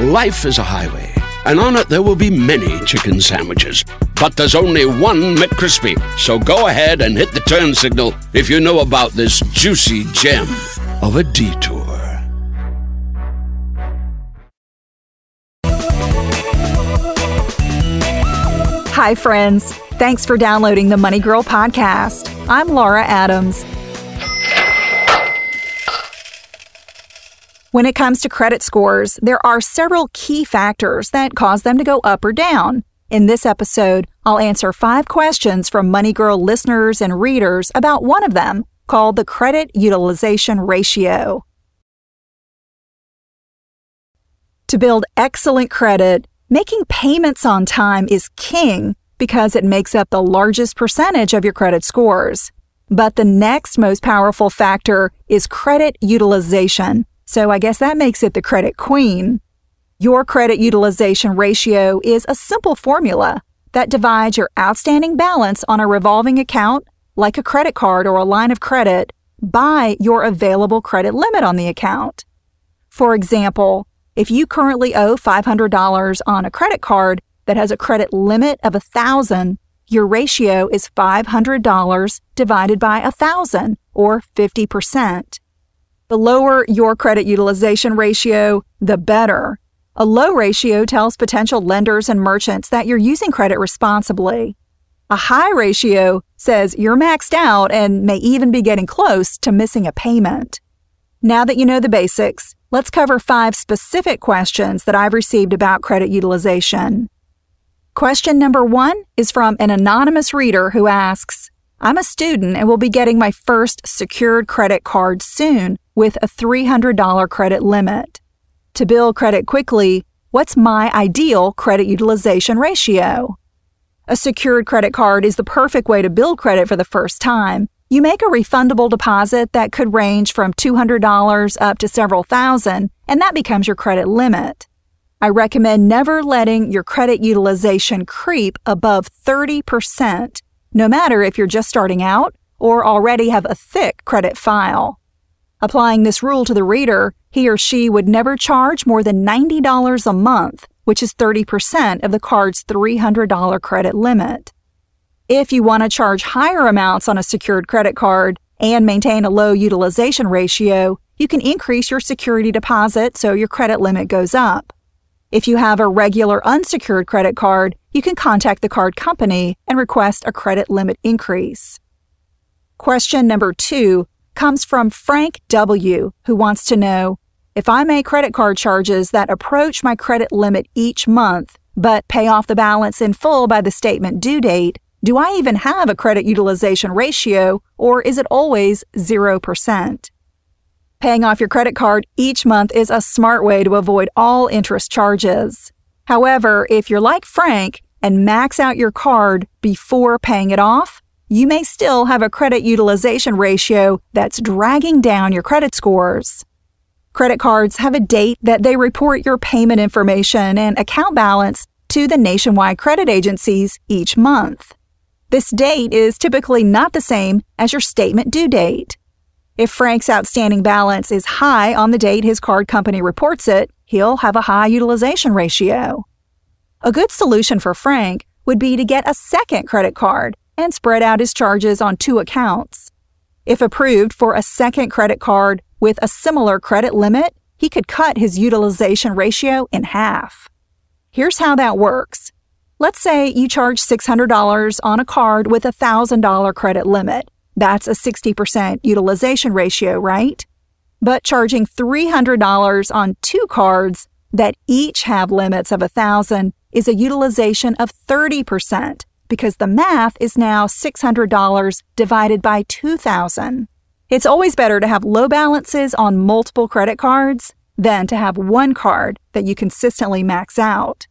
Life is a highway, and on it there will be many chicken sandwiches. But there's only one McCrispy. So go ahead and hit the turn signal if you know about this juicy gem of a detour. Hi, friends. Thanks for downloading the Money Girl podcast. I'm Laura Adams. When it comes to credit scores, there are several key factors that cause them to go up or down. In this episode, I'll answer five questions from Money Girl listeners and readers about one of them, called the credit utilization ratio. To build excellent credit, making payments on time is king because it makes up the largest percentage of your credit scores. But the next most powerful factor is credit utilization. So I guess that makes it the credit queen. Your credit utilization ratio is a simple formula that divides your outstanding balance on a revolving account, like a credit card or a line of credit, by your available credit limit on the account. For example, if you currently owe $500 on a credit card that has a credit limit of 1000 your ratio is $500 divided by 1000 or 50%. The lower your credit utilization ratio, the better. A low ratio tells potential lenders and merchants that you're using credit responsibly. A high ratio says you're maxed out and may even be getting close to missing a payment. Now that you know the basics, let's cover five specific questions that I've received about credit utilization. Question number one is from an anonymous reader who asks I'm a student and will be getting my first secured credit card soon with a $300 credit limit. To build credit quickly, what's my ideal credit utilization ratio? A secured credit card is the perfect way to build credit for the first time. You make a refundable deposit that could range from $200 up to several thousand, and that becomes your credit limit. I recommend never letting your credit utilization creep above 30%, no matter if you're just starting out or already have a thick credit file. Applying this rule to the reader, he or she would never charge more than $90 a month, which is 30% of the card's $300 credit limit. If you want to charge higher amounts on a secured credit card and maintain a low utilization ratio, you can increase your security deposit so your credit limit goes up. If you have a regular unsecured credit card, you can contact the card company and request a credit limit increase. Question number two comes from Frank W., who wants to know if I make credit card charges that approach my credit limit each month, but pay off the balance in full by the statement due date, do I even have a credit utilization ratio, or is it always 0%? Paying off your credit card each month is a smart way to avoid all interest charges. However, if you're like Frank and max out your card before paying it off, you may still have a credit utilization ratio that's dragging down your credit scores. Credit cards have a date that they report your payment information and account balance to the nationwide credit agencies each month. This date is typically not the same as your statement due date. If Frank's outstanding balance is high on the date his card company reports it, he'll have a high utilization ratio. A good solution for Frank would be to get a second credit card and spread out his charges on two accounts. If approved for a second credit card with a similar credit limit, he could cut his utilization ratio in half. Here's how that works. Let's say you charge $600 on a card with a $1,000 credit limit. That's a 60% utilization ratio, right? But charging $300 on two cards that each have limits of 1000 is a utilization of 30% because the math is now $600 divided by 2000. It's always better to have low balances on multiple credit cards than to have one card that you consistently max out.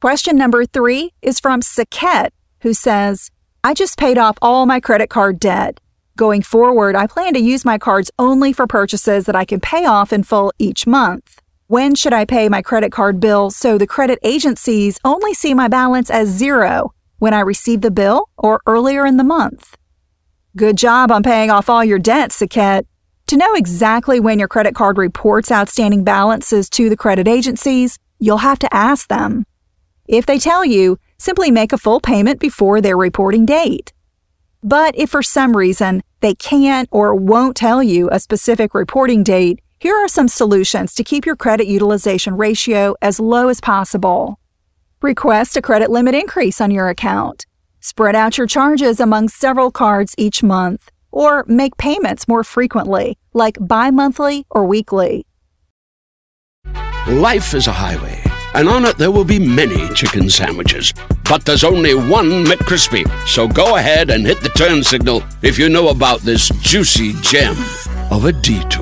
Question number three is from Saket, who says, I just paid off all my credit card debt. Going forward, I plan to use my cards only for purchases that I can pay off in full each month. When should I pay my credit card bill so the credit agencies only see my balance as zero when I receive the bill or earlier in the month? Good job on paying off all your debts, Saket. To know exactly when your credit card reports outstanding balances to the credit agencies, you'll have to ask them. If they tell you, simply make a full payment before their reporting date. But if for some reason they can't or won't tell you a specific reporting date, here are some solutions to keep your credit utilization ratio as low as possible. Request a credit limit increase on your account. Spread out your charges among several cards each month, or make payments more frequently, like bi monthly or weekly. Life is a highway, and on it there will be many chicken sandwiches. But there's only one McCrispy. So go ahead and hit the turn signal if you know about this juicy gem of a detour.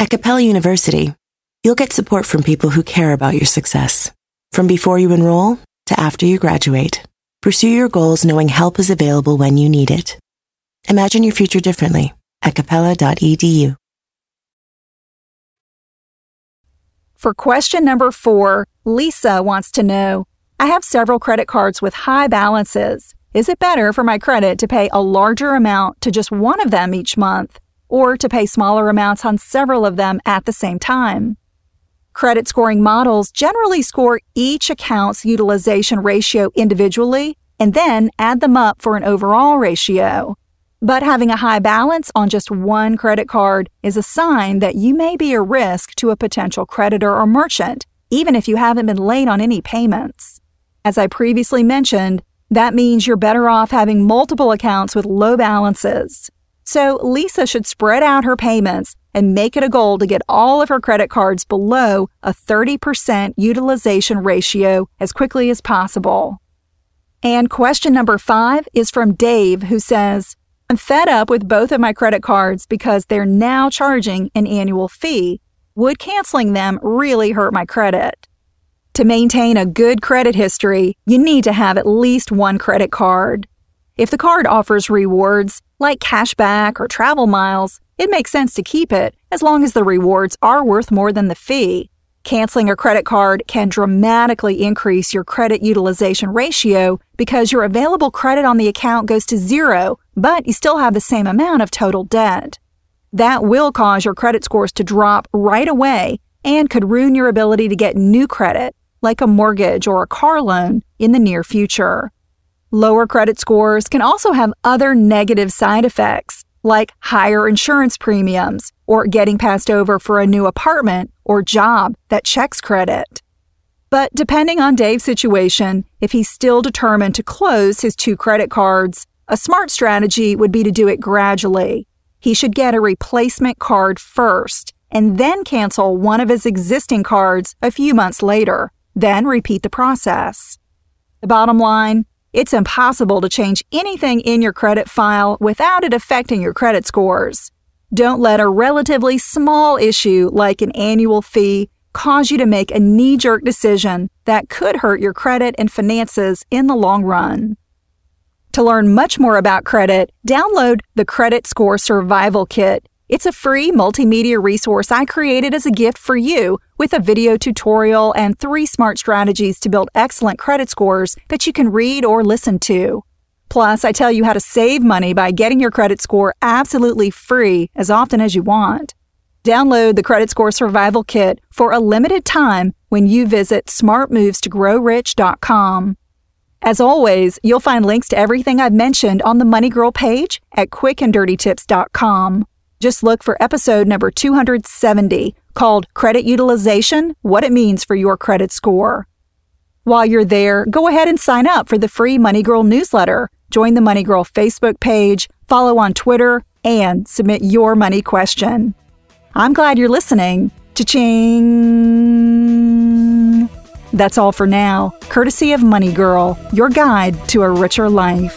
At Capella University, you'll get support from people who care about your success. From before you enroll to after you graduate, pursue your goals knowing help is available when you need it. Imagine your future differently at capella.edu. For question number four, Lisa wants to know I have several credit cards with high balances. Is it better for my credit to pay a larger amount to just one of them each month? Or to pay smaller amounts on several of them at the same time. Credit scoring models generally score each account's utilization ratio individually and then add them up for an overall ratio. But having a high balance on just one credit card is a sign that you may be a risk to a potential creditor or merchant, even if you haven't been late on any payments. As I previously mentioned, that means you're better off having multiple accounts with low balances. So Lisa should spread out her payments and make it a goal to get all of her credit cards below a 30% utilization ratio as quickly as possible. And question number five is from Dave, who says, I'm fed up with both of my credit cards because they're now charging an annual fee. Would canceling them really hurt my credit? To maintain a good credit history, you need to have at least one credit card. If the card offers rewards, like cashback or travel miles, it makes sense to keep it as long as the rewards are worth more than the fee. Canceling a credit card can dramatically increase your credit utilization ratio because your available credit on the account goes to zero, but you still have the same amount of total debt. That will cause your credit scores to drop right away and could ruin your ability to get new credit, like a mortgage or a car loan, in the near future. Lower credit scores can also have other negative side effects, like higher insurance premiums or getting passed over for a new apartment or job that checks credit. But depending on Dave's situation, if he's still determined to close his two credit cards, a smart strategy would be to do it gradually. He should get a replacement card first and then cancel one of his existing cards a few months later, then repeat the process. The bottom line it's impossible to change anything in your credit file without it affecting your credit scores. Don't let a relatively small issue like an annual fee cause you to make a knee jerk decision that could hurt your credit and finances in the long run. To learn much more about credit, download the Credit Score Survival Kit it's a free multimedia resource I created as a gift for you with a video tutorial and three smart strategies to build excellent credit scores that you can read or listen to. Plus, I tell you how to save money by getting your credit score absolutely free as often as you want. Download the Credit Score Survival Kit for a limited time when you visit smartmovestogrowrich.com. As always, you'll find links to everything I've mentioned on the Money Girl page at quickanddirtytips.com. Just look for episode number 270 called Credit Utilization What It Means for Your Credit Score. While you're there, go ahead and sign up for the free Money Girl newsletter, join the Money Girl Facebook page, follow on Twitter, and submit your money question. I'm glad you're listening. Cha-ching! That's all for now, courtesy of Money Girl, your guide to a richer life.